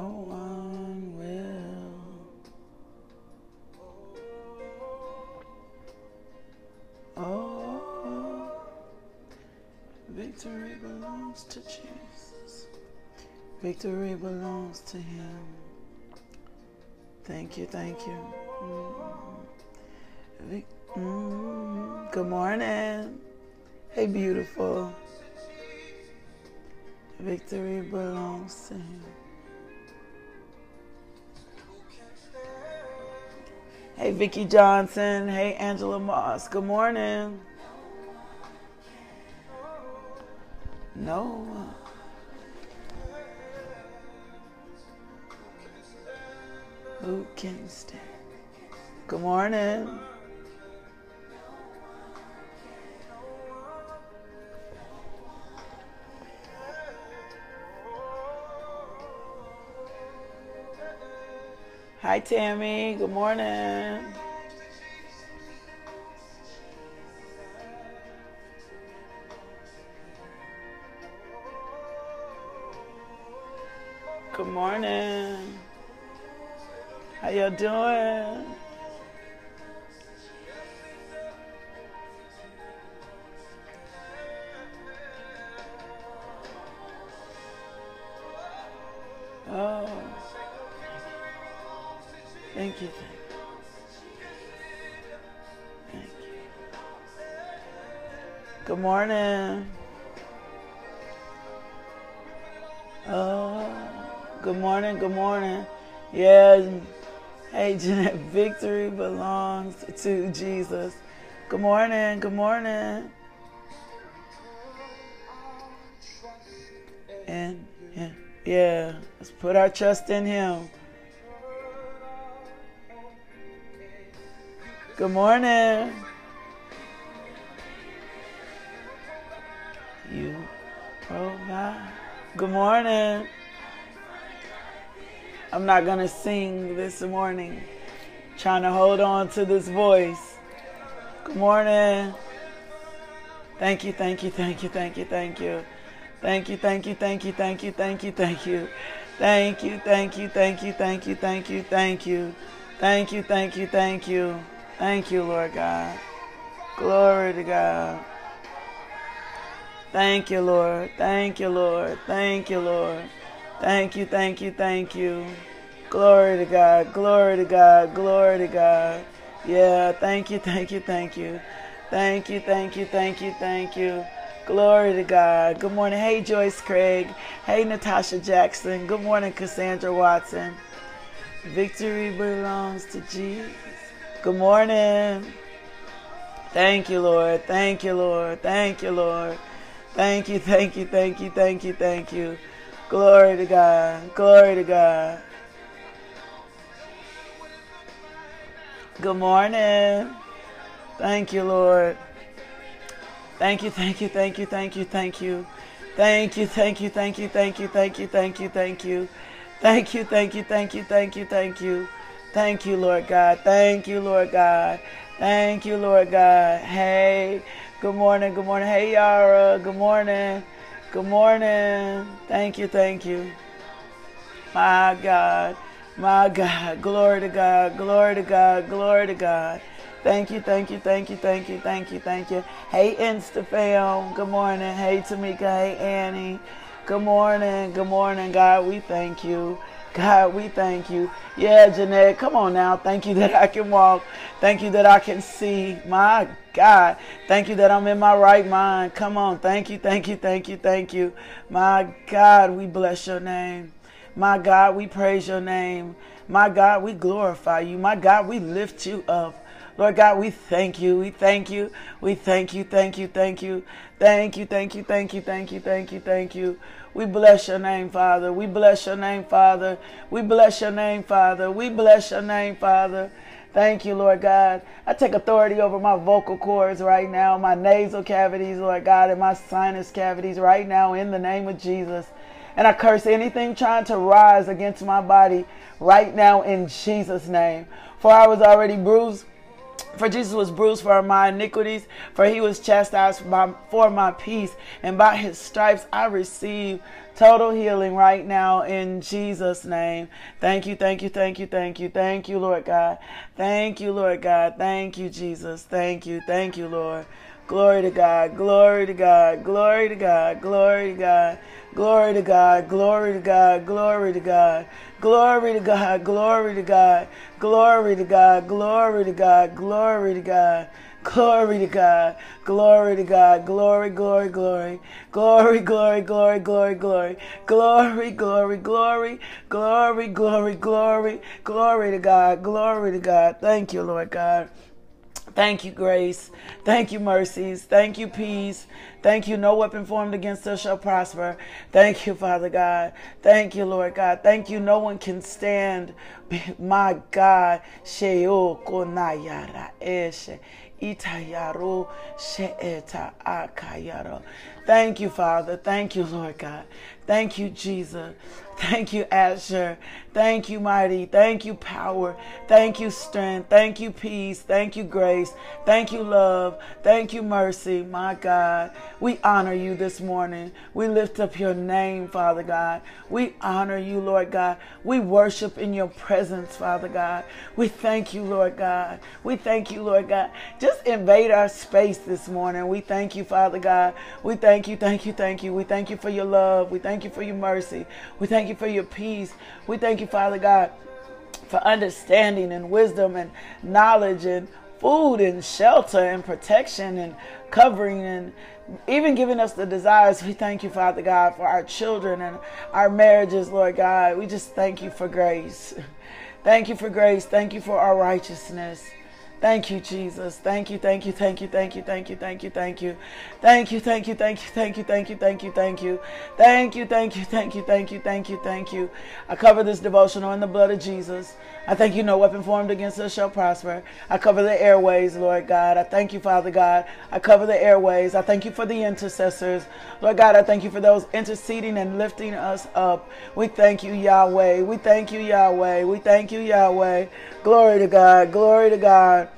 No one will. Oh, victory belongs to Jesus. Victory belongs to Him. Thank you, thank you. Mm. Vic- mm. Good morning. Hey, beautiful. Victory belongs to Him. Hey, Vicki Johnson. Hey, Angela Moss. Good morning. No. Who can stand? Good morning. Hi, Tammy. Good morning. Good morning. How y'all doing? You. Thank you. Good morning. Oh, good morning. Good morning. Yeah. Hey, Jeanette, victory belongs to Jesus. Good morning. Good morning. And yeah, let's put our trust in Him. Good morning. You provide. Good morning. I'm not going to sing this morning. Trying to hold on to this voice. Good morning. Thank you, thank you, thank you, thank you, thank you. Thank you, thank you, thank you, thank you, thank you, thank you. Thank you, thank you, thank you, thank you, thank you, thank you. Thank you, thank you, thank you. Thank you, Lord God. Glory to God. Thank you, Lord. Thank you, Lord. Thank you, Lord. Thank you, thank you, thank you. Glory to God. Glory to God. Glory to God. Yeah, thank you, thank you, thank you. Thank you, thank you, thank you, thank you. Glory to God. Good morning. Hey, Joyce Craig. Hey, Natasha Jackson. Good morning, Cassandra Watson. Victory belongs to Jesus. Good morning. Thank you, Lord. Thank you, Lord. Thank you, Lord. Thank you, thank you, thank you, thank you, thank you. Glory to God. Glory to God. Good morning. Thank you, Lord. Thank you, thank you, thank you, thank you, thank you. Thank you, thank you, thank you, thank you, thank you, thank you, thank you. Thank you, thank you, thank you, thank you, thank you. Thank you, Lord God. Thank you, Lord God. Thank you, Lord God. Hey, good morning, good morning. Hey, Yara, good morning. Good morning. Thank you, thank you. My God, my God. Glory to God, glory to God, glory to God. Thank you, thank you, thank you, thank you, thank you, thank you. Hey, InstaFam, good morning. Hey, Tamika, hey, Annie. Good morning, good morning, God. We thank you. God, we thank you. Yeah, Jeanette, come on now. Thank you that I can walk. Thank you that I can see. My God. Thank you that I'm in my right mind. Come on. Thank you, thank you, thank you, thank you. My God, we bless your name. My God, we praise your name. My God, we glorify you. My God, we lift you up. Lord God, we thank you. We thank you. We thank you. Thank you. Thank you. Thank you. Thank you. Thank you. Thank you. Thank you. Thank you. We bless your name, Father. We bless your name, Father. We bless your name, Father. We bless your name, Father. Thank you, Lord God. I take authority over my vocal cords right now, my nasal cavities, Lord God, and my sinus cavities right now in the name of Jesus. And I curse anything trying to rise against my body right now in Jesus' name. For I was already bruised for Jesus was bruised for my iniquities, for he was chastised by, for my peace, and by his stripes I receive total healing right now in Jesus' name. Thank you, thank you, thank you, thank you, thank you, Lord God. Thank you, Lord God. Thank you, Jesus. Thank you, thank you, Lord. Glory to God, glory to God, glory to God, glory to God, glory to God, glory to God, glory to God. Glory to God, glory to God, glory to God, glory to God, glory to God. Glory to God. Glory to God. Glory, glory, glory. Glory, glory, glory, glory, glory. Glory, glory, glory. Glory, glory, glory. Glory to God. Glory to God. Thank you, Lord God. Thank you, grace. Thank you, mercies. Thank you, peace. Thank you, no weapon formed against us shall prosper. Thank you, Father God. Thank you, Lord God. Thank you, no one can stand. My God. Itayaro she'eta akayaro. Thank you, Father. Thank you, Lord God. Thank you, Jesus. Thank you, Asher. Thank you, mighty. Thank you, power. Thank you, strength. Thank you, peace. Thank you, grace. Thank you, love. Thank you, mercy. My God, we honor you this morning. We lift up your name, Father God. We honor you, Lord God. We worship in your presence, Father God. We thank you, Lord God. We thank you, Lord God. Just invade our space this morning. We thank you, Father God. We thank you, thank you, thank you. We thank you for your love. We thank you for your mercy. We thank you for your peace. We thank you, Father God, for understanding and wisdom and knowledge and food and shelter and protection and covering and even giving us the desires. We thank you, Father God, for our children and our marriages, Lord God. We just thank you for grace. Thank you for grace. Thank you for our righteousness. Thank you, Jesus. Thank you, thank you, thank you, thank you, thank you, thank you, thank you. Thank you, thank you, thank you, thank you, thank you, thank you, thank you. Thank you, thank you, thank you, thank you, thank you, thank you. I cover this devotional in the blood of Jesus. I thank you, no weapon formed against us shall prosper. I cover the airways, Lord God. I thank you, Father God. I cover the airways. I thank you for the intercessors. Lord God, I thank you for those interceding and lifting us up. We thank you, Yahweh. We thank you, Yahweh. We thank you, Yahweh. Glory to God. Glory to God.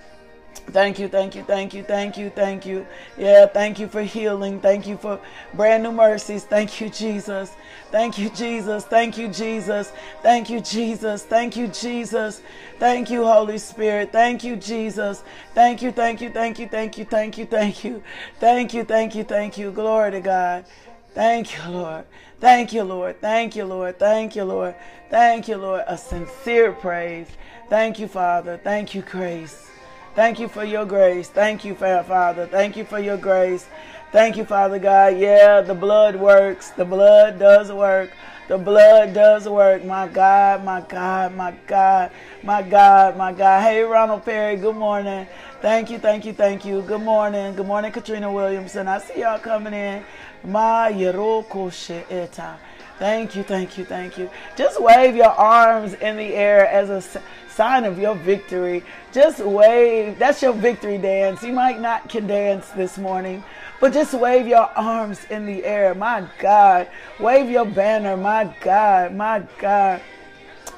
Thank you, thank you, thank you, thank you, thank you. Yeah, thank you for healing. Thank you for brand new mercies. Thank you, Jesus. Thank you, Jesus. Thank you, Jesus. Thank you, Jesus. Thank you, Jesus. Thank you, Holy Spirit. Thank you, Jesus. Thank you, thank you, thank you, thank you, thank you, thank you. Thank you, thank you, thank you. Glory to God. Thank you, Lord. Thank you, Lord. Thank you, Lord. Thank you, Lord. Thank you, Lord. A sincere praise. Thank you, Father. Thank you, grace. Thank you for your grace. Thank you, Fair Father. Thank you for your grace. Thank you, Father God. Yeah, the blood works. The blood does work. The blood does work. My God, my God, my God, my God, my God. Hey, Ronald Perry, good morning. Thank you, thank you, thank you. Good morning. Good morning, Katrina Williamson. I see y'all coming in. Yeroko She'eta. Thank you, thank you, thank you. Just wave your arms in the air as a sign of your victory. Just wave. That's your victory dance. You might not can dance this morning, but just wave your arms in the air. My God. Wave your banner. My God. My God.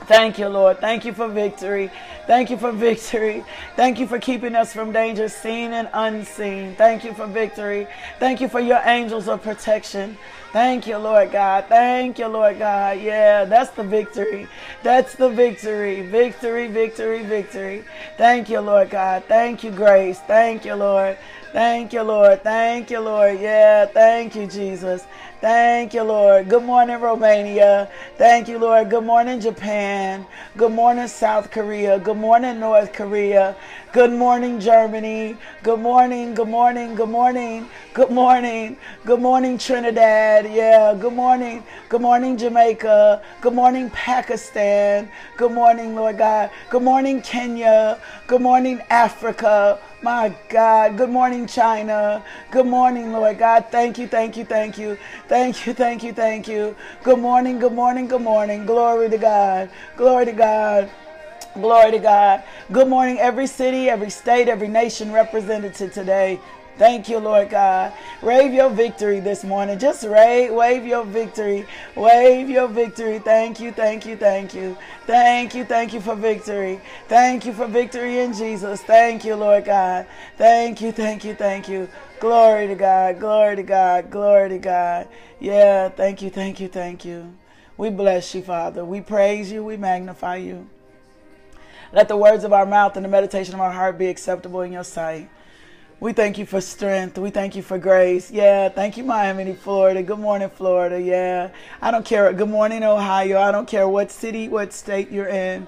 Thank you, Lord. Thank you for victory. Thank you for victory. Thank you for keeping us from danger seen and unseen. Thank you for victory. Thank you for your angels of protection. Thank you, Lord God. Thank you, Lord God. Yeah, that's the victory. That's the victory. Victory, victory, victory. Thank you, Lord God. Thank you, grace. Thank you, Lord. Thank you, Lord. Thank you, Lord. Yeah, thank you, Jesus. Thank you, Lord. Good morning, Romania. Thank you, Lord. Good morning, Japan. Good morning, South Korea. Good morning, North Korea. Good morning, Germany. Good morning, good morning, good morning, good morning, good morning, Trinidad. Yeah, good morning, good morning, Jamaica. Good morning, Pakistan. Good morning, Lord God. Good morning, Kenya. Good morning, Africa. My God. Good morning, China. Good morning, Lord God. Thank you, thank you, thank you. Thank you, thank you, thank you. Good morning, good morning, good morning. Glory to God. Glory to God. Glory to God. Good morning, every city, every state, every nation represented today. Thank you, Lord God. Wave your victory this morning. Just wave, wave your victory. Wave your victory. Thank you, thank you, thank you. Thank you, thank you for victory. Thank you for victory in Jesus. Thank you, Lord God. Thank you, thank you, thank you. Glory to God, glory to God, glory to God. Yeah, thank you, thank you, thank you. We bless you, Father. We praise you, we magnify you. Let the words of our mouth and the meditation of our heart be acceptable in your sight. We thank you for strength. We thank you for grace. Yeah, thank you, Miami, Florida. Good morning, Florida. Yeah, I don't care. Good morning, Ohio. I don't care what city, what state you're in.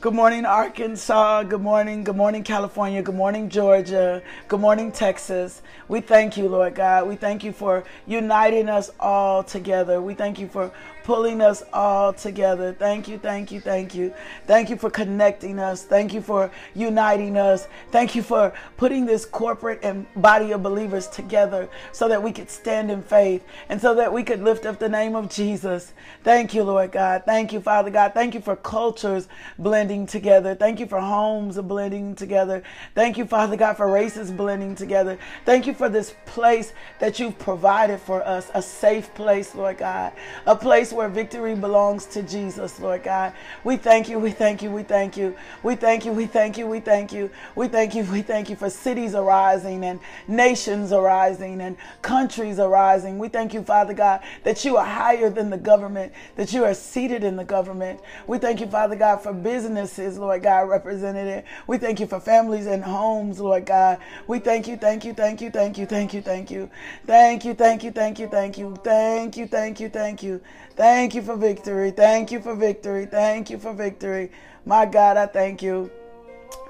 Good morning, Arkansas. Good morning. Good morning, California. Good morning, Georgia. Good morning, Texas. We thank you, Lord God. We thank you for uniting us all together. We thank you for pulling us all together. Thank you, thank you, thank you. Thank you for connecting us. Thank you for uniting us. Thank you for putting this corporate and body of believers together so that we could stand in faith and so that we could lift up the name of Jesus. Thank you, Lord God. Thank you, Father God. Thank you for cultures blending together. Thank you for homes blending together. Thank you, Father God, for races blending together. Thank you for this place that you've provided for us, a safe place, Lord God, a place where victory belongs to Jesus, Lord God. We thank you, we thank you, we thank you. We thank you, we thank you, we thank you. We thank you, we thank you for cities arising and nations arising and countries arising. We thank you, Father God, that you are higher than the government, that you are seated in the government. We thank you, Father God, for businesses, Lord God, represented. We thank you for families and homes, Lord God. We thank you, thank you, thank you, thank you, thank you, thank you. Thank you, thank you, thank you, thank you. Thank you, thank you, thank you. Thank you for victory. Thank you for victory. Thank you for victory. My God, I thank you.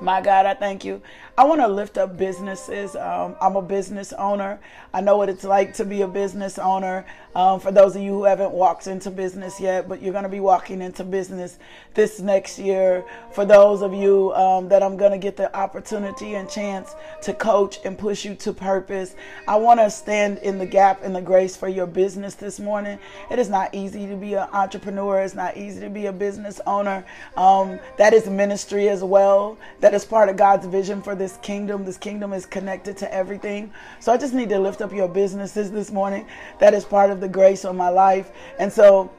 My God, I thank you. I want to lift up businesses. Um, I'm a business owner. I know what it's like to be a business owner. Um, for those of you who haven't walked into business yet, but you're going to be walking into business this next year. For those of you um, that I'm going to get the opportunity and chance to coach and push you to purpose, I want to stand in the gap in the grace for your business this morning. It is not easy to be an entrepreneur. It's not easy to be a business owner. Um, that is ministry as well. That is part of God's vision for this this kingdom. This kingdom is connected to everything. So I just need to lift up your businesses this morning. That is part of the grace on my life. And so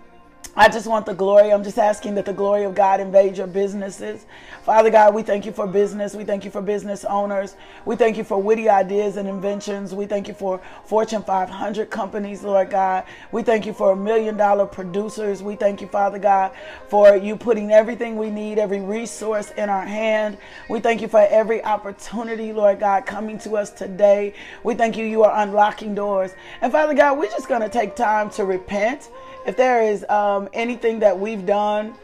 I just want the glory. I'm just asking that the glory of God invade your businesses. Father God, we thank you for business. We thank you for business owners. We thank you for witty ideas and inventions. We thank you for Fortune 500 companies, Lord God. We thank you for million dollar producers. We thank you, Father God, for you putting everything we need, every resource in our hand. We thank you for every opportunity, Lord God, coming to us today. We thank you, you are unlocking doors. And Father God, we're just going to take time to repent if there is um, anything that we've done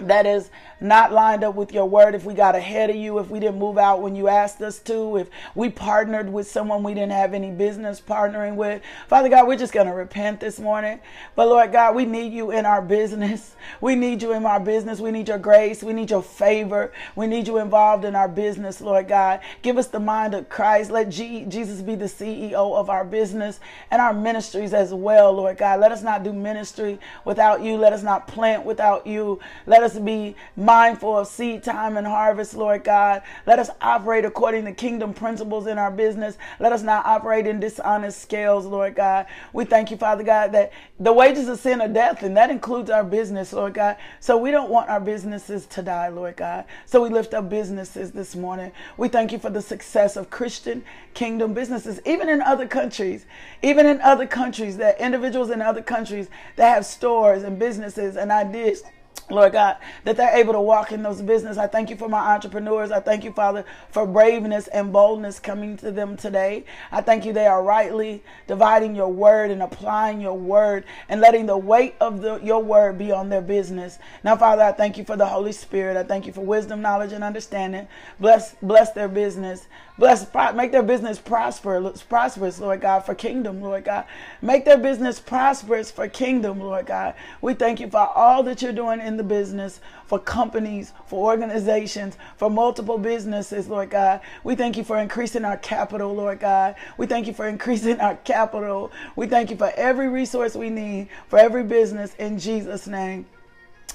that is not lined up with your word, if we got ahead of you, if we didn't move out when you asked us to, if we partnered with someone we didn't have any business partnering with. Father God, we're just going to repent this morning. But Lord God, we need you in our business. We need you in our business. We need your grace. We need your favor. We need you involved in our business, Lord God. Give us the mind of Christ. Let G- Jesus be the CEO of our business and our ministries as well, Lord God. Let us not do ministry without you. Let us not plant without you. Let us be mindful of seed time and harvest, Lord God. Let us operate according to kingdom principles in our business. Let us not operate in dishonest scales, Lord God. We thank you, Father God, that the wages of sin are death, and that includes our business, Lord God. So we don't want our businesses to die, Lord God. So we lift up businesses this morning. We thank you for the success of Christian kingdom businesses, even in other countries, even in other countries, that individuals in other countries that have stores and businesses and ideas Lord God, that they're able to walk in those business. I thank you for my entrepreneurs. I thank you, Father, for braveness and boldness coming to them today. I thank you they are rightly dividing your word and applying your word and letting the weight of the, your word be on their business. Now, Father, I thank you for the Holy Spirit. I thank you for wisdom, knowledge, and understanding. Bless, bless their business. Bless, make their business prosperous, prosperous, Lord God, for kingdom, Lord God. Make their business prosperous for kingdom, Lord God. We thank you for all that you're doing in the business, for companies, for organizations, for multiple businesses, Lord God. We thank you for increasing our capital, Lord God. We thank you for increasing our capital. We thank you for every resource we need for every business in Jesus' name.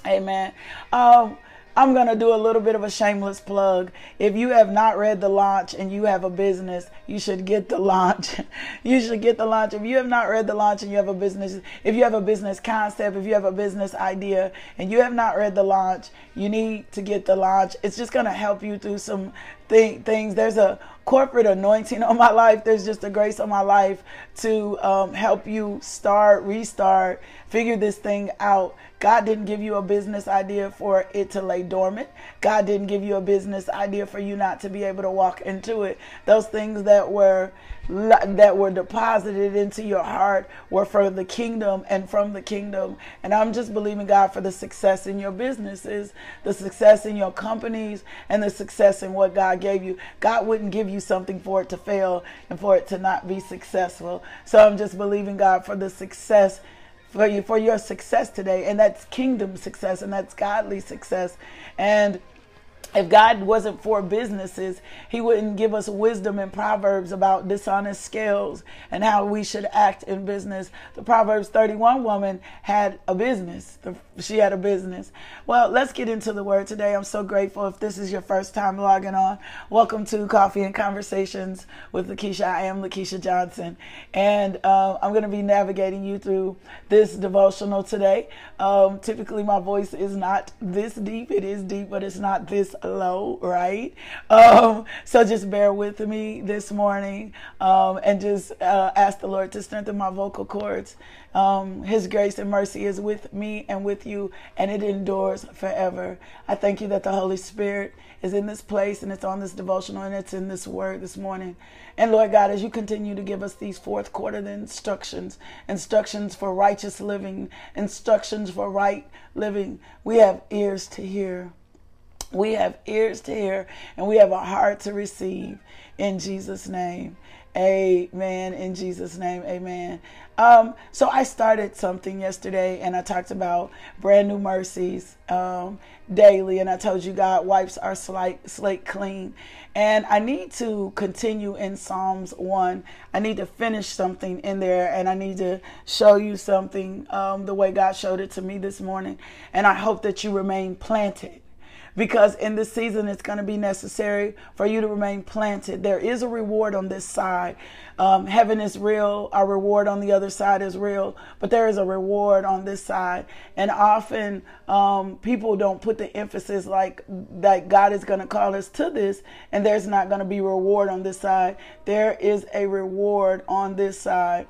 Amen. Um, I'm going to do a little bit of a shameless plug. If you have not read the launch and you have a business, you should get the launch. you should get the launch. If you have not read the launch and you have a business, if you have a business concept, if you have a business idea and you have not read the launch, you need to get the launch. It's just going to help you through some th- things. There's a corporate anointing on my life. There's just a grace on my life to um, help you start, restart, figure this thing out God didn't give you a business idea for it to lay dormant. God didn't give you a business idea for you not to be able to walk into it. Those things that were that were deposited into your heart were for the kingdom and from the kingdom. And I'm just believing God for the success in your businesses, the success in your companies, and the success in what God gave you. God wouldn't give you something for it to fail and for it to not be successful. So I'm just believing God for the success for you for your success today and that's kingdom success and that's godly success and if God wasn't for businesses, He wouldn't give us wisdom in Proverbs about dishonest scales and how we should act in business. The Proverbs 31 woman had a business. She had a business. Well, let's get into the word today. I'm so grateful if this is your first time logging on. Welcome to Coffee and Conversations with Lakeisha. I am Lakeisha Johnson, and uh, I'm going to be navigating you through this devotional today. Um, typically, my voice is not this deep. It is deep, but it's not this low, right? Um, so just bear with me this morning um, and just uh, ask the Lord to strengthen my vocal cords. Um, His grace and mercy is with me and with you, and it endures forever. I thank you that the Holy Spirit is in this place and it's on this devotional and it's in this word this morning. And Lord God, as you continue to give us these fourth quarter instructions, instructions for righteous living, instructions for right living, we have ears to hear. We have ears to hear and we have a heart to receive in Jesus' name. Amen. In Jesus' name, amen. Um, so I started something yesterday and I talked about brand new mercies um, daily. And I told you God wipes our slate, clean. And I need to continue in Psalms 1. I need to finish something in there and I need to show you something um, the way God showed it to me this morning. And I hope that you remain planted because in this season it's going to be necessary for you to remain planted. There is a reward on this side. Um, heaven is real, our reward on the other side is real, but there is a reward on this side. And often um, people don't put the emphasis like that God is going to call us to this, and there's not going to be reward on this side. There is a reward on this side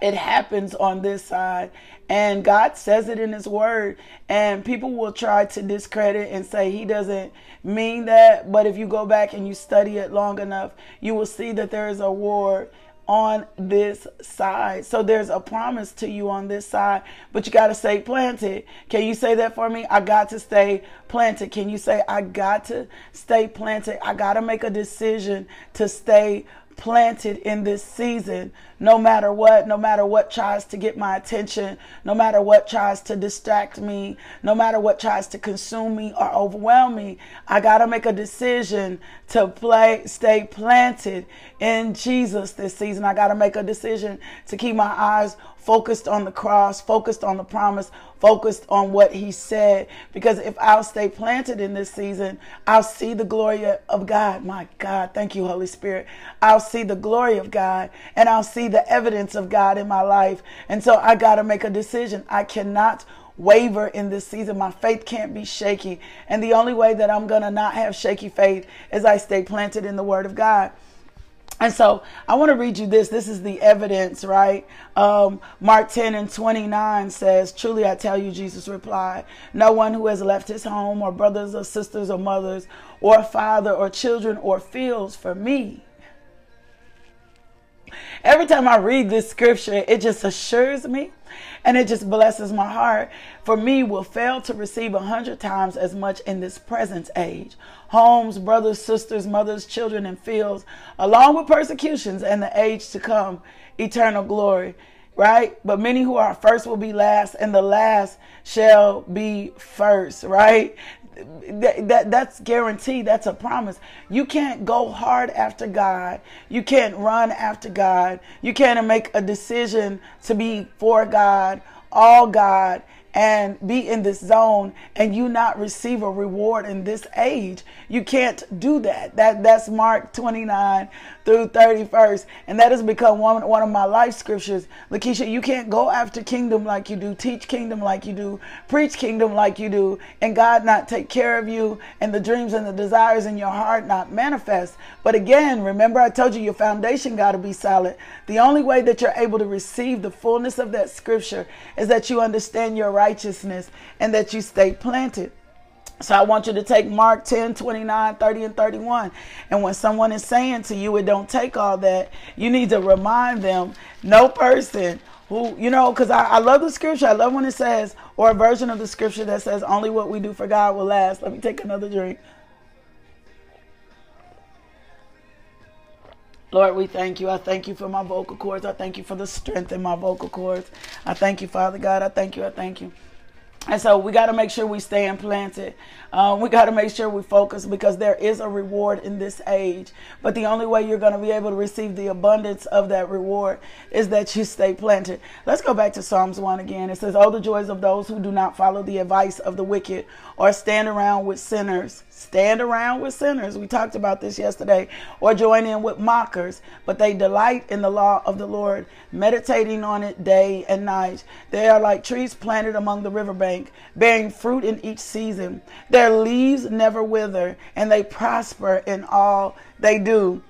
it happens on this side and God says it in his word and people will try to discredit and say he doesn't mean that but if you go back and you study it long enough you will see that there is a war on this side. So there's a promise to you on this side, but you got to stay planted. Can you say that for me? I got to stay planted. Can you say, I got to stay planted? I got to make a decision to stay planted in this season, no matter what, no matter what tries to get my attention, no matter what tries to distract me, no matter what tries to consume me or overwhelm me. I got to make a decision to play, stay planted in Jesus this season. I got to make a decision to keep my eyes focused on the cross, focused on the promise, focused on what he said. Because if I'll stay planted in this season, I'll see the glory of God. My God, thank you, Holy Spirit. I'll see the glory of God and I'll see the evidence of God in my life. And so I got to make a decision. I cannot waver in this season. My faith can't be shaky. And the only way that I'm going to not have shaky faith is I stay planted in the Word of God. And so I want to read you this. This is the evidence, right? Um, Mark 10 and 29 says, Truly I tell you, Jesus replied, no one who has left his home or brothers or sisters or mothers or father or children or fields for me. Every time I read this scripture, it just assures me and it just blesses my heart. For me, will fail to receive a hundred times as much in this present age. Homes, brothers, sisters, mothers, children, and fields, along with persecutions and the age to come, eternal glory. Right? But many who are first will be last, and the last shall be first, right? that, that that's guaranteed that's a promise you can't go hard after god you can't run after god you can't make a decision to be for god all god and be in this zone and you not receive a reward in this age you can't do that. That that's mark 29 through 31st and that has become one, one of my life scriptures. Lakeisha you can't go after kingdom like you do teach kingdom like you do preach kingdom like you do and god not take care of you and the dreams and the desires in your heart not manifest. But again remember i told you your foundation got to be solid. The only way that you're able to receive the fullness of that scripture is that you understand your righteousness and that you stay planted. So I want you to take Mark 10, 29, 30, and 31. And when someone is saying to you, it don't take all that, you need to remind them, no person who, you know, because I, I love the scripture. I love when it says, or a version of the scripture that says, only what we do for God will last. Let me take another drink. Lord, we thank you. I thank you for my vocal cords. I thank you for the strength in my vocal cords. I thank you, Father God. I thank you. I thank you. And so we got to make sure we stay implanted. Um, we got to make sure we focus because there is a reward in this age. But the only way you're going to be able to receive the abundance of that reward is that you stay planted. Let's go back to Psalms 1 again. It says, Oh, the joys of those who do not follow the advice of the wicked or stand around with sinners stand around with sinners. We talked about this yesterday, or join in with mockers, but they delight in the law of the Lord, meditating on it day and night. They are like trees planted among the riverbank, bearing fruit in each season. Their leaves never wither, and they prosper in all they do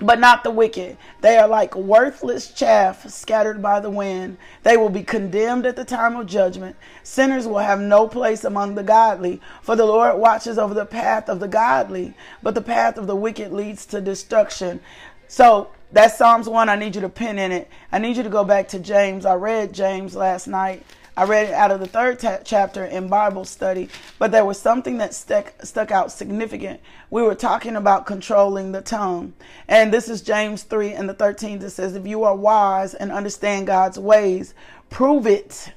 but not the wicked. They are like worthless chaff scattered by the wind. They will be condemned at the time of judgment. Sinners will have no place among the godly, for the Lord watches over the path of the godly, but the path of the wicked leads to destruction. So that's Psalms 1. I need you to pin in it. I need you to go back to James. I read James last night. I read it out of the third chapter in Bible study, but there was something that stuck stuck out significant. We were talking about controlling the tongue. And this is James 3 and the 13th. It says, If you are wise and understand God's ways, prove it.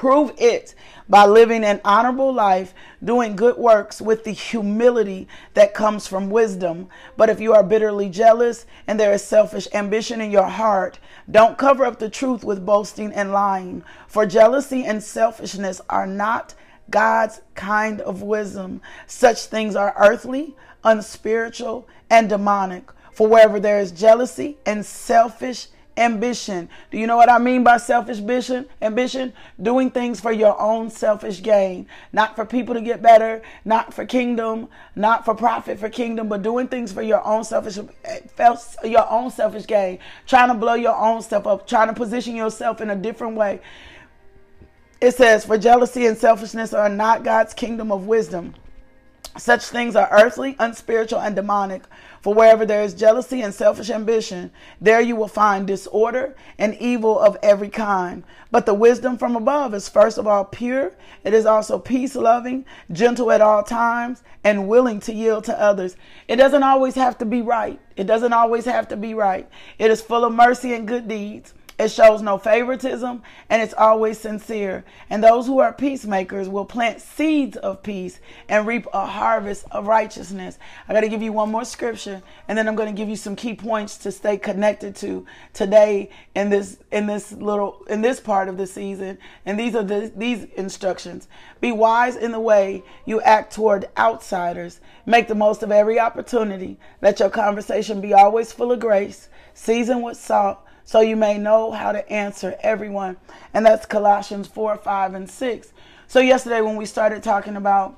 Prove it by living an honorable life, doing good works with the humility that comes from wisdom. But if you are bitterly jealous and there is selfish ambition in your heart, don't cover up the truth with boasting and lying. For jealousy and selfishness are not God's kind of wisdom. Such things are earthly, unspiritual, and demonic. For wherever there is jealousy and selfish ambition. Do you know what I mean by selfish ambition? Ambition, doing things for your own selfish gain, not for people to get better, not for kingdom, not for profit for kingdom, but doing things for your own selfish eh, your own selfish gain, trying to blow your own stuff up, trying to position yourself in a different way. It says, "For jealousy and selfishness are not God's kingdom of wisdom." Such things are earthly, unspiritual, and demonic. For wherever there is jealousy and selfish ambition, there you will find disorder and evil of every kind. But the wisdom from above is first of all pure. It is also peace loving, gentle at all times, and willing to yield to others. It doesn't always have to be right. It doesn't always have to be right. It is full of mercy and good deeds. It shows no favoritism and it's always sincere. And those who are peacemakers will plant seeds of peace and reap a harvest of righteousness. I got to give you one more scripture and then I'm going to give you some key points to stay connected to today in this in this little in this part of the season. And these are the, these instructions. Be wise in the way you act toward outsiders. Make the most of every opportunity. Let your conversation be always full of grace, seasoned with salt so you may know how to answer everyone. And that's Colossians 4, 5, and 6. So, yesterday, when we started talking about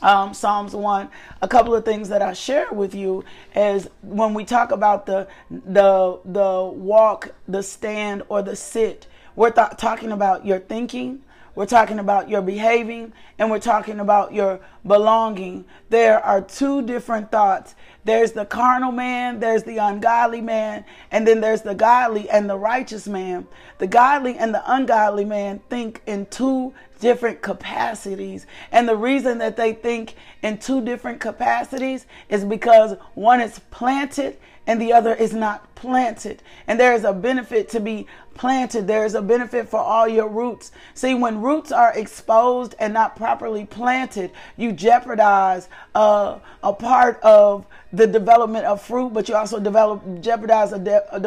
um, Psalms 1, a couple of things that I share with you is when we talk about the the the walk, the stand, or the sit, we're th- talking about your thinking, we're talking about your behaving, and we're talking about your belonging. There are two different thoughts. There's the carnal man, there's the ungodly man, and then there's the godly and the righteous man. The godly and the ungodly man think in two different capacities. And the reason that they think in two different capacities is because one is planted and the other is not planted. And there is a benefit to be planted. There is a benefit for all your roots. See, when roots are exposed and not properly planted, you jeopardize uh, a part of the development of fruit, but you also develop jeopardize a, de- a,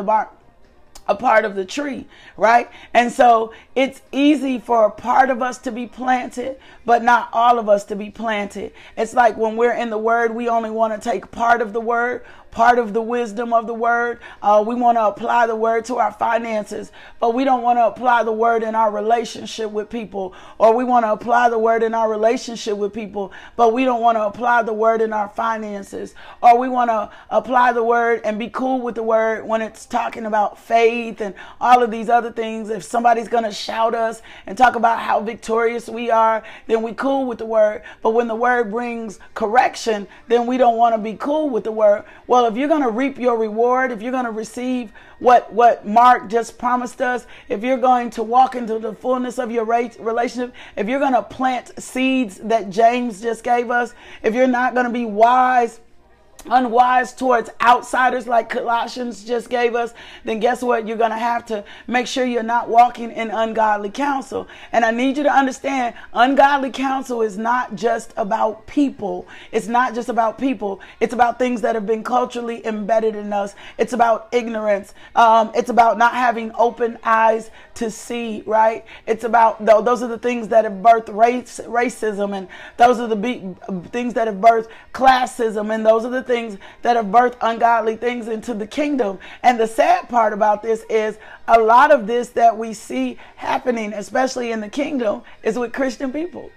a part of the tree, right? And so it's easy for a part of us to be planted, but not all of us to be planted. It's like when we're in the word, we only want to take part of the word, part of the wisdom of the word. Uh, we want to apply the word to our finances, but we don't want to apply the word in our relationship with people. Or we want to apply the word in our relationship with people, but we don't want to apply the word in our finances. Or we want to apply the word and be cool with the word when it's talking about faith and all of these other things. If somebody's going to shout us and talk about how victorious we are, then we cool with the word. But when the word brings correction, then we don't want to be cool with the word. Well, if you're going to reap your reward, if you're going to receive what, what Mark just promised us, if you're going to walk into the fullness of your relationship, if you're going to plant seeds that James just gave us, if you're not going to be wise unwise towards outsiders like Colossians just gave us, then guess what? You're going to have to make sure you're not walking in ungodly counsel. And I need you to understand ungodly counsel is not just about people. It's not just about people. It's about things that have been culturally embedded in us. It's about ignorance. Um, it's about not having open eyes to see, right? It's about, those are the things that have birthed race, racism and those are the be- things that have birthed classism and those are the things things that have birthed ungodly things into the kingdom. And the sad part about this is a lot of this that we see happening, especially in the kingdom, is with Christian people.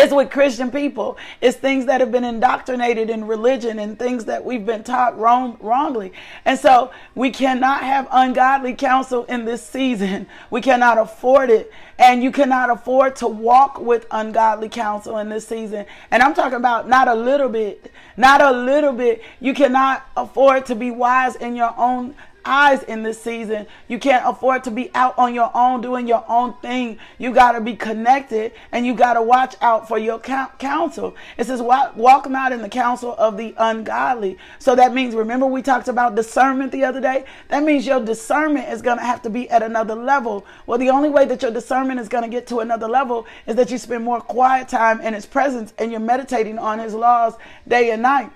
It's with Christian people. It's things that have been indoctrinated in religion and things that we've been taught wrong, wrongly. And so we cannot have ungodly counsel in this season. We cannot afford it. And you cannot afford to walk with ungodly counsel in this season. And I'm talking about not a little bit, not a little bit. You cannot afford to be wise in your own eyes in this season. You can't afford to be out on your own doing your own thing. You got to be connected and you got to watch out for your counsel. It says, walk, walk not in the counsel of the ungodly. So that means, remember, we talked about discernment the other day? That means your discernment is going to have to be at another level. Well, the only way that your discernment is going to get to another level is that you spend more quiet time in His presence and you're meditating on His laws day and night.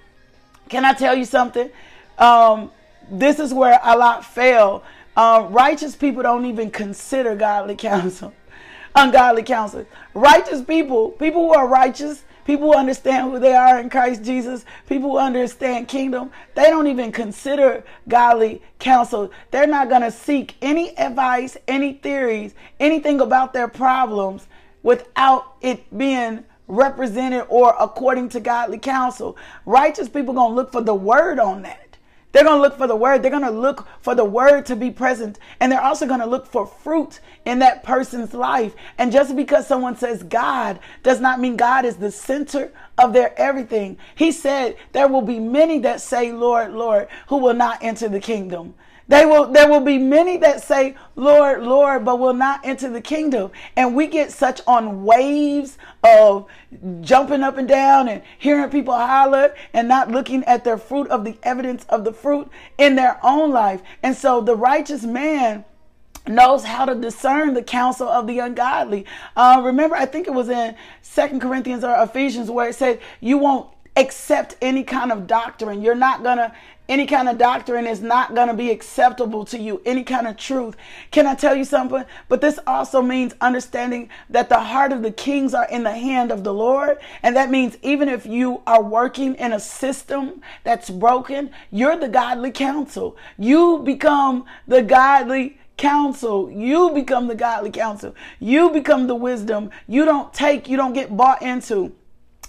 Can I tell you something? Um, this is where a lot fail. Uh, righteous people don't even consider godly counsel, ungodly counsel. Righteous people, people who are righteous, people who understand who they are in Christ Jesus, people who understand kingdom, they don't even consider godly counsel. They're not going to seek any advice, any theories, anything about their problems without it being represented or according to godly counsel. Righteous people going to look for the word on that. They're going to look for the word. They're going to look for the word to be present. And they're also going to look for fruit in that person's life. And just because someone says God does not mean God is the center of their everything. He said there will be many that say, Lord, Lord, who will not enter the kingdom. They will, there will be many that say, Lord, Lord, but will not enter the kingdom. And we get such on waves of jumping up and down and hearing people holler and not looking at their fruit of the evidence of the fruit in their own life. And so the righteous man knows how to discern the counsel of the ungodly. Uh, remember, I think it was in Second Corinthians or Ephesians where it said, you won't accept any kind of doctrine. You're not going to any kind of doctrine is not going to be acceptable to you. Any kind of truth. Can I tell you something? But this also means understanding that the heart of the kings are in the hand of the Lord. And that means even if you are working in a system that's broken, you're the godly counsel. You become the godly counsel. You become the godly counsel. You become the wisdom. You don't take, you don't get bought into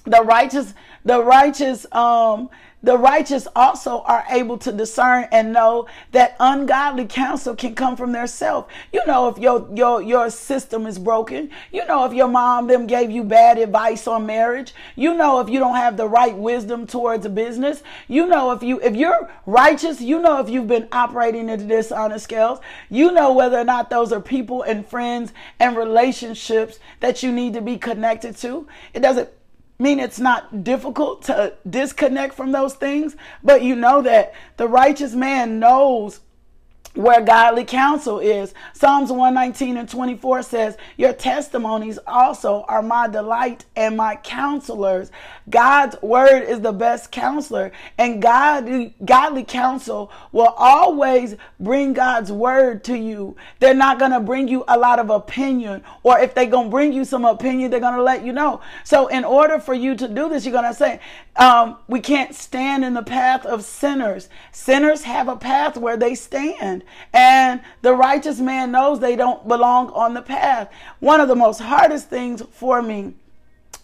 the righteous the righteous um the righteous also are able to discern and know that ungodly counsel can come from their self. You know if your your your system is broken. You know if your mom them gave you bad advice on marriage. You know if you don't have the right wisdom towards a business. You know if you if you're righteous, you know if you've been operating into dishonest scales. You know whether or not those are people and friends and relationships that you need to be connected to. It doesn't mean it's not difficult to disconnect from those things, but you know that the righteous man knows where godly counsel is. Psalms 119 and 24 says, Your testimonies also are my delight and my counselors. God's word is the best counselor, and godly, godly counsel will always bring God's word to you. They're not going to bring you a lot of opinion, or if they're going to bring you some opinion, they're going to let you know. So, in order for you to do this, you're going to say, um, We can't stand in the path of sinners. Sinners have a path where they stand and the righteous man knows they don't belong on the path. One of the most hardest things for me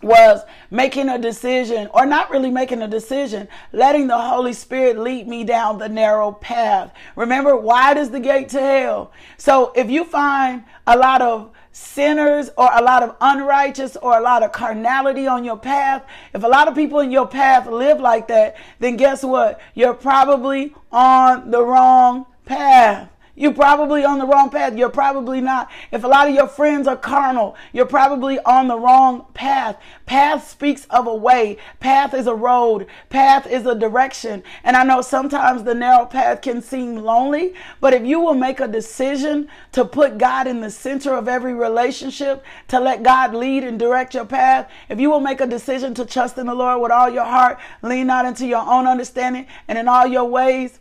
was making a decision or not really making a decision, letting the Holy Spirit lead me down the narrow path. Remember, wide is the gate to hell. So if you find a lot of sinners or a lot of unrighteous or a lot of carnality on your path, if a lot of people in your path live like that, then guess what? You're probably on the wrong path. You're probably on the wrong path. You're probably not. If a lot of your friends are carnal, you're probably on the wrong path. Path speaks of a way. Path is a road. Path is a direction. And I know sometimes the narrow path can seem lonely, but if you will make a decision to put God in the center of every relationship, to let God lead and direct your path, if you will make a decision to trust in the Lord with all your heart, lean not into your own understanding, and in all your ways,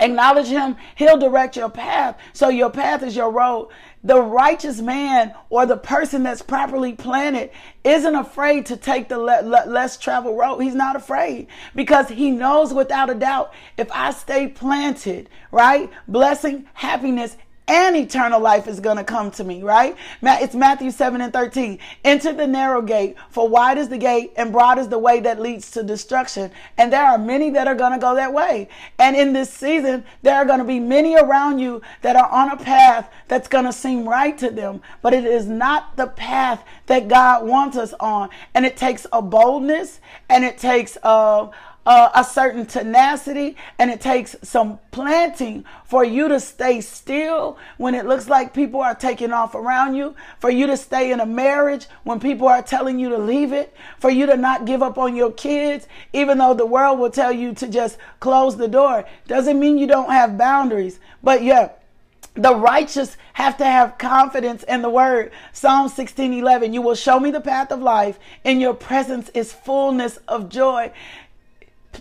Acknowledge him, he'll direct your path. So your path is your road. The righteous man or the person that's properly planted isn't afraid to take the le- le- less traveled road. He's not afraid because he knows without a doubt if I stay planted, right? Blessing, happiness, and eternal life is going to come to me, right? It's Matthew 7 and 13. Enter the narrow gate, for wide is the gate and broad is the way that leads to destruction. And there are many that are going to go that way. And in this season, there are going to be many around you that are on a path that's going to seem right to them, but it is not the path that God wants us on. And it takes a boldness and it takes a, uh, uh, a certain tenacity and it takes some planting for you to stay still when it looks like people are taking off around you, for you to stay in a marriage when people are telling you to leave it, for you to not give up on your kids, even though the world will tell you to just close the door. Doesn't mean you don't have boundaries, but yeah. The righteous have to have confidence in the word. Psalm 16 11. You will show me the path of life. In your presence is fullness of joy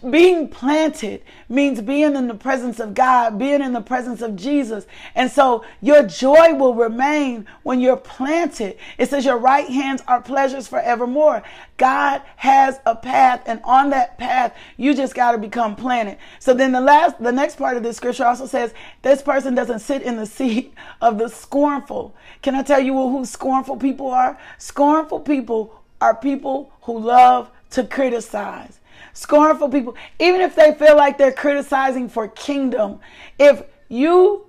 being planted means being in the presence of God, being in the presence of Jesus. And so your joy will remain when you're planted. It says your right hands are pleasures forevermore. God has a path and on that path, you just got to become planted. So then the last, the next part of this scripture also says this person doesn't sit in the seat of the scornful. Can I tell you who scornful people are? Scornful people are people who love to criticize scornful people, even if they feel like they're criticizing for kingdom, if you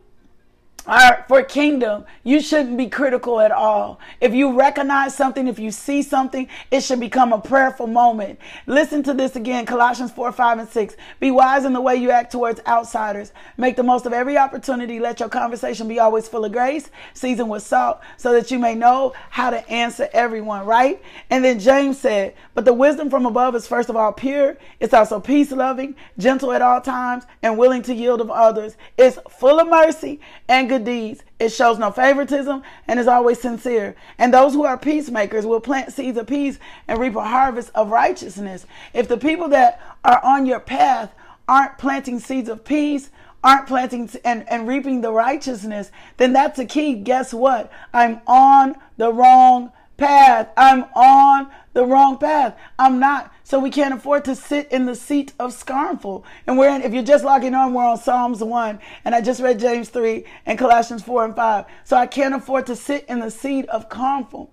are for kingdom, you shouldn't be critical at all. If you recognize something, if you see something, it should become a prayerful moment. Listen to this again Colossians 4, 5, and 6. Be wise in the way you act towards outsiders. Make the most of every opportunity. Let your conversation be always full of grace, seasoned with salt, so that you may know how to answer everyone, right? And then James said, But the wisdom from above is first of all pure, it's also peace loving, gentle at all times, and willing to yield of others. It's full of mercy and good deeds. It shows no favoritism and is always sincere. And those who are peacemakers will plant seeds of peace and reap a harvest of righteousness. If the people that are on your path aren't planting seeds of peace, aren't planting and, and reaping the righteousness, then that's a key. Guess what? I'm on the wrong path. I'm on the wrong path. I'm not. So we can't afford to sit in the seat of scornful. And we're in, if you're just logging on, we're on Psalms 1. And I just read James 3 and Colossians 4 and 5. So I can't afford to sit in the seat of scornful.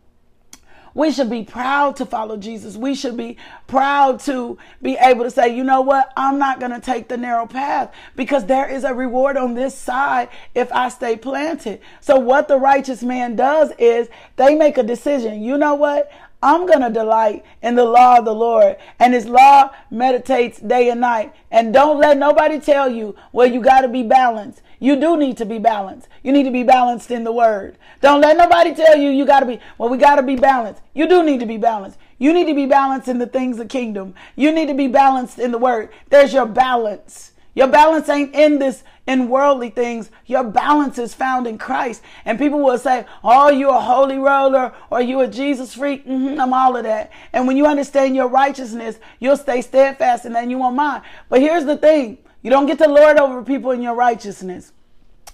We should be proud to follow Jesus. We should be proud to be able to say, you know what? I'm not going to take the narrow path because there is a reward on this side if I stay planted. So, what the righteous man does is they make a decision. You know what? I'm going to delight in the law of the Lord. And his law meditates day and night. And don't let nobody tell you, well, you got to be balanced. You do need to be balanced. You need to be balanced in the word. Don't let nobody tell you you got to be, well, we got to be balanced. You do need to be balanced. You need to be balanced in the things of kingdom. You need to be balanced in the word. There's your balance. Your balance ain't in this in worldly things. Your balance is found in Christ. And people will say, "Oh, you a holy roller or you a Jesus freak." Mm-hmm, I'm all of that. And when you understand your righteousness, you'll stay steadfast and then you won't mind. But here's the thing: you don't get to lord over people in your righteousness.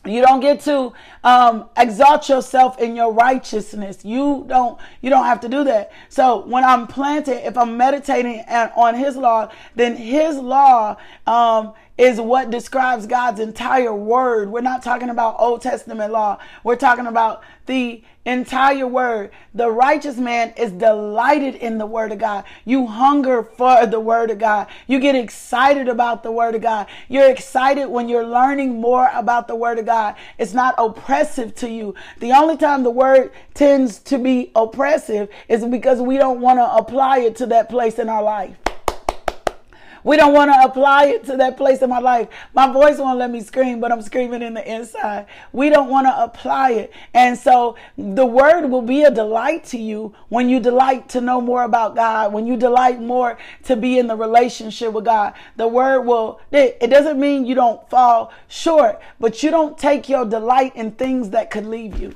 You don't get to um, exalt yourself in your righteousness. You don't. You don't have to do that. So when I'm planted, if I'm meditating on His law, then His law um, is what describes God's entire word. We're not talking about Old Testament law. We're talking about the entire word. The righteous man is delighted in the word of God. You hunger for the word of God. You get excited about the word of God. You're excited when you're learning more about the word of God. It's not oppressive to you. The only time the word tends to be oppressive is because we don't want to apply it to that place in our life. We don't want to apply it to that place in my life. My voice won't let me scream, but I'm screaming in the inside. We don't want to apply it. And so the word will be a delight to you when you delight to know more about God, when you delight more to be in the relationship with God. The word will, it doesn't mean you don't fall short, but you don't take your delight in things that could leave you.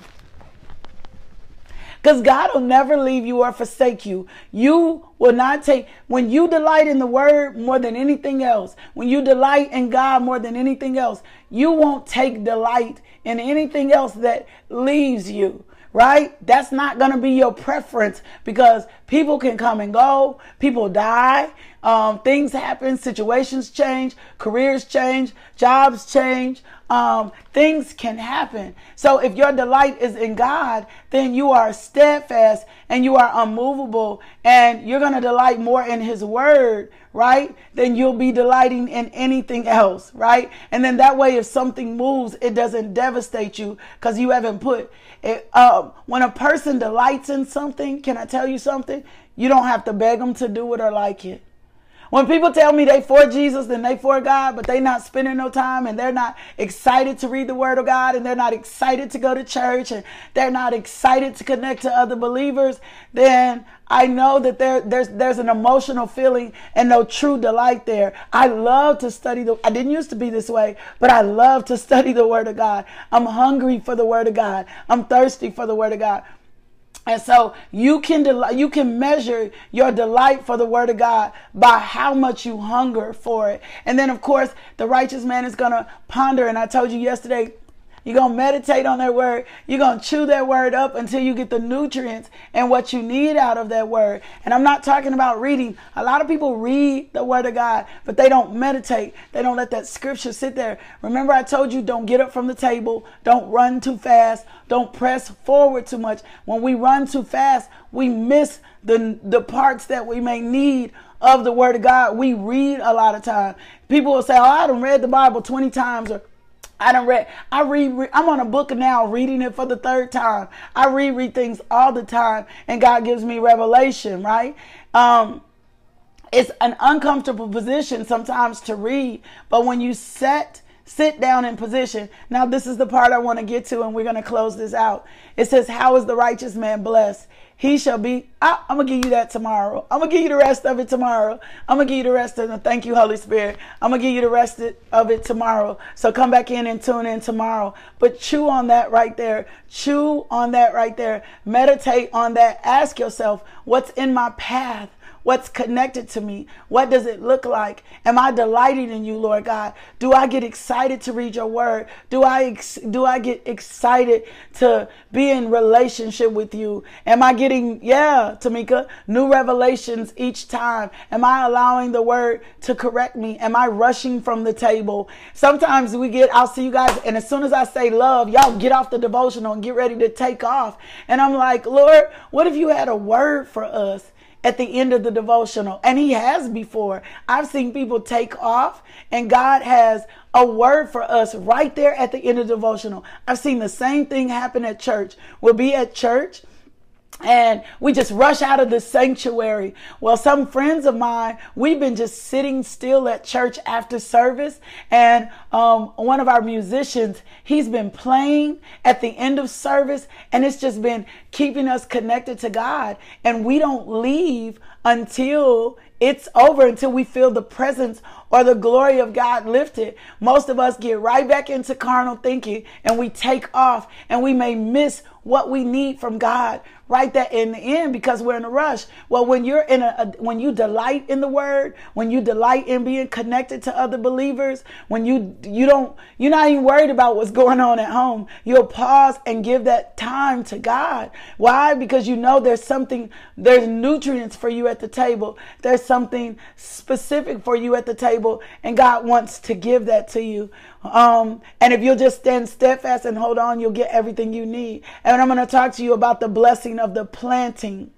Because God will never leave you or forsake you. You will not take, when you delight in the word more than anything else, when you delight in God more than anything else, you won't take delight in anything else that leaves you right? That's not going to be your preference because people can come and go, people die, um, things happen, situations change, careers change, jobs change, um, things can happen. So if your delight is in God, then you are steadfast and you are unmovable and you're going to delight more in his word, right? Then you'll be delighting in anything else, right? And then that way, if something moves, it doesn't devastate you because you haven't put it. Um, when a person delights in something, can I tell you something? You don't have to beg them to do it or like it. When people tell me they for Jesus and they for God, but they not spending no time and they're not excited to read the word of God and they're not excited to go to church and they're not excited to connect to other believers, then I know that there, there's there's an emotional feeling and no true delight there. I love to study the I didn't used to be this way, but I love to study the word of God. I'm hungry for the word of God. I'm thirsty for the word of God. And so you can you can measure your delight for the word of God by how much you hunger for it. And then of course, the righteous man is going to ponder and I told you yesterday you're going to meditate on that word. You're going to chew that word up until you get the nutrients and what you need out of that word. And I'm not talking about reading. A lot of people read the word of God, but they don't meditate. They don't let that scripture sit there. Remember, I told you don't get up from the table, don't run too fast, don't press forward too much. When we run too fast, we miss the, the parts that we may need of the word of God. We read a lot of time. People will say, Oh, I done read the Bible 20 times or I don't read. I read. I'm on a book now, reading it for the third time. I reread things all the time, and God gives me revelation. Right? Um, it's an uncomfortable position sometimes to read, but when you set sit down in position. Now, this is the part I want to get to, and we're going to close this out. It says, "How is the righteous man blessed? He shall be. I, am gonna give you that tomorrow. I'm gonna give you the rest of it tomorrow. I'm gonna give you the rest of it. Thank you, Holy Spirit. I'm gonna give you the rest of it tomorrow. So come back in and tune in tomorrow. But chew on that right there. Chew on that right there. Meditate on that. Ask yourself, what's in my path? What's connected to me? What does it look like? Am I delighting in you, Lord God? Do I get excited to read your word? Do I ex- do I get excited to be in relationship with you? Am I getting yeah, Tamika, new revelations each time? Am I allowing the word to correct me? Am I rushing from the table? Sometimes we get I'll see you guys and as soon as I say love, y'all get off the devotional and get ready to take off. And I'm like, "Lord, what if you had a word for us?" At the end of the devotional. And he has before. I've seen people take off and God has a word for us right there at the end of the devotional. I've seen the same thing happen at church. We'll be at church and we just rush out of the sanctuary. Well, some friends of mine, we've been just sitting still at church after service, and um, one of our musicians, he's been playing at the end of service, and it's just been keeping us connected to God. And we don't leave until it's over, until we feel the presence or the glory of God lifted. Most of us get right back into carnal thinking and we take off and we may miss what we need from God right there in the end because we're in a rush. Well, when you're in a, a, when you delight in the word, when you delight in being connected to other believers, when you you don't you're not even worried about what's going on at home. You'll pause and give that time to God. Why? Because you know there's something there's nutrients for you at the table. There's something specific for you at the table and God wants to give that to you. Um, and if you'll just stand steadfast and hold on, you'll get everything you need. And I'm going to talk to you about the blessing of the planting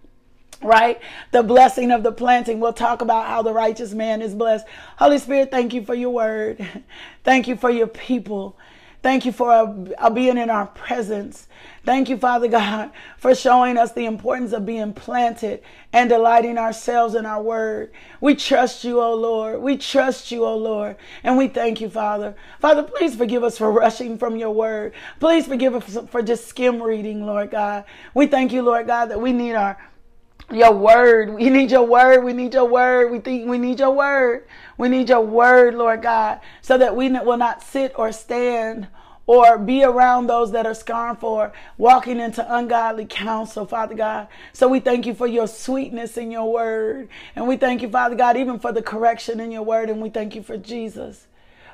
right? The blessing of the planting. We'll talk about how the righteous man is blessed. Holy Spirit, thank you for your word. Thank you for your people. Thank you for uh, being in our presence. Thank you, Father God, for showing us the importance of being planted and delighting ourselves in our word. We trust you, O Lord. We trust you, O Lord. And we thank you, Father. Father, please forgive us for rushing from your word. Please forgive us for just skim reading, Lord God. We thank you, Lord God, that we need our your word. We need your word. We need your word. We think we need your word. We need your word, Lord God, so that we will not sit or stand or be around those that are scornful or walking into ungodly counsel, Father God. So we thank you for your sweetness in your word. And we thank you, Father God, even for the correction in your word. And we thank you for Jesus.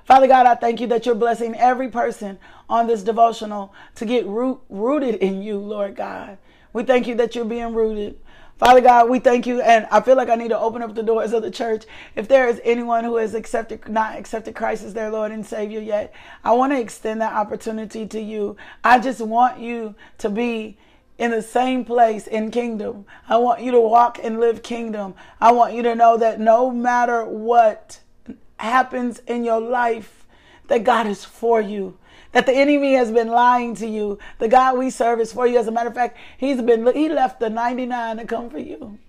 Father God, I thank you that you're blessing every person on this devotional to get root, rooted in you, Lord God. We thank you that you're being rooted. Father God, we thank you. And I feel like I need to open up the doors of the church. If there is anyone who has accepted, not accepted Christ as their Lord and Savior yet, I want to extend that opportunity to you. I just want you to be in the same place in kingdom. I want you to walk and live kingdom. I want you to know that no matter what happens in your life, that God is for you that the enemy has been lying to you. The God we serve is for you. As a matter of fact, he's been he left the 99 to come for you.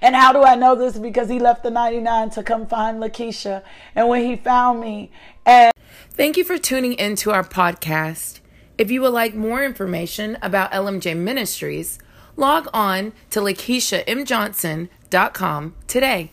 And how do I know this? Because he left the 99 to come find Lakeisha. And when he found me and Thank you for tuning into our podcast. If you would like more information about LMJ Ministries, log on to LakeishaMJohnson.com today.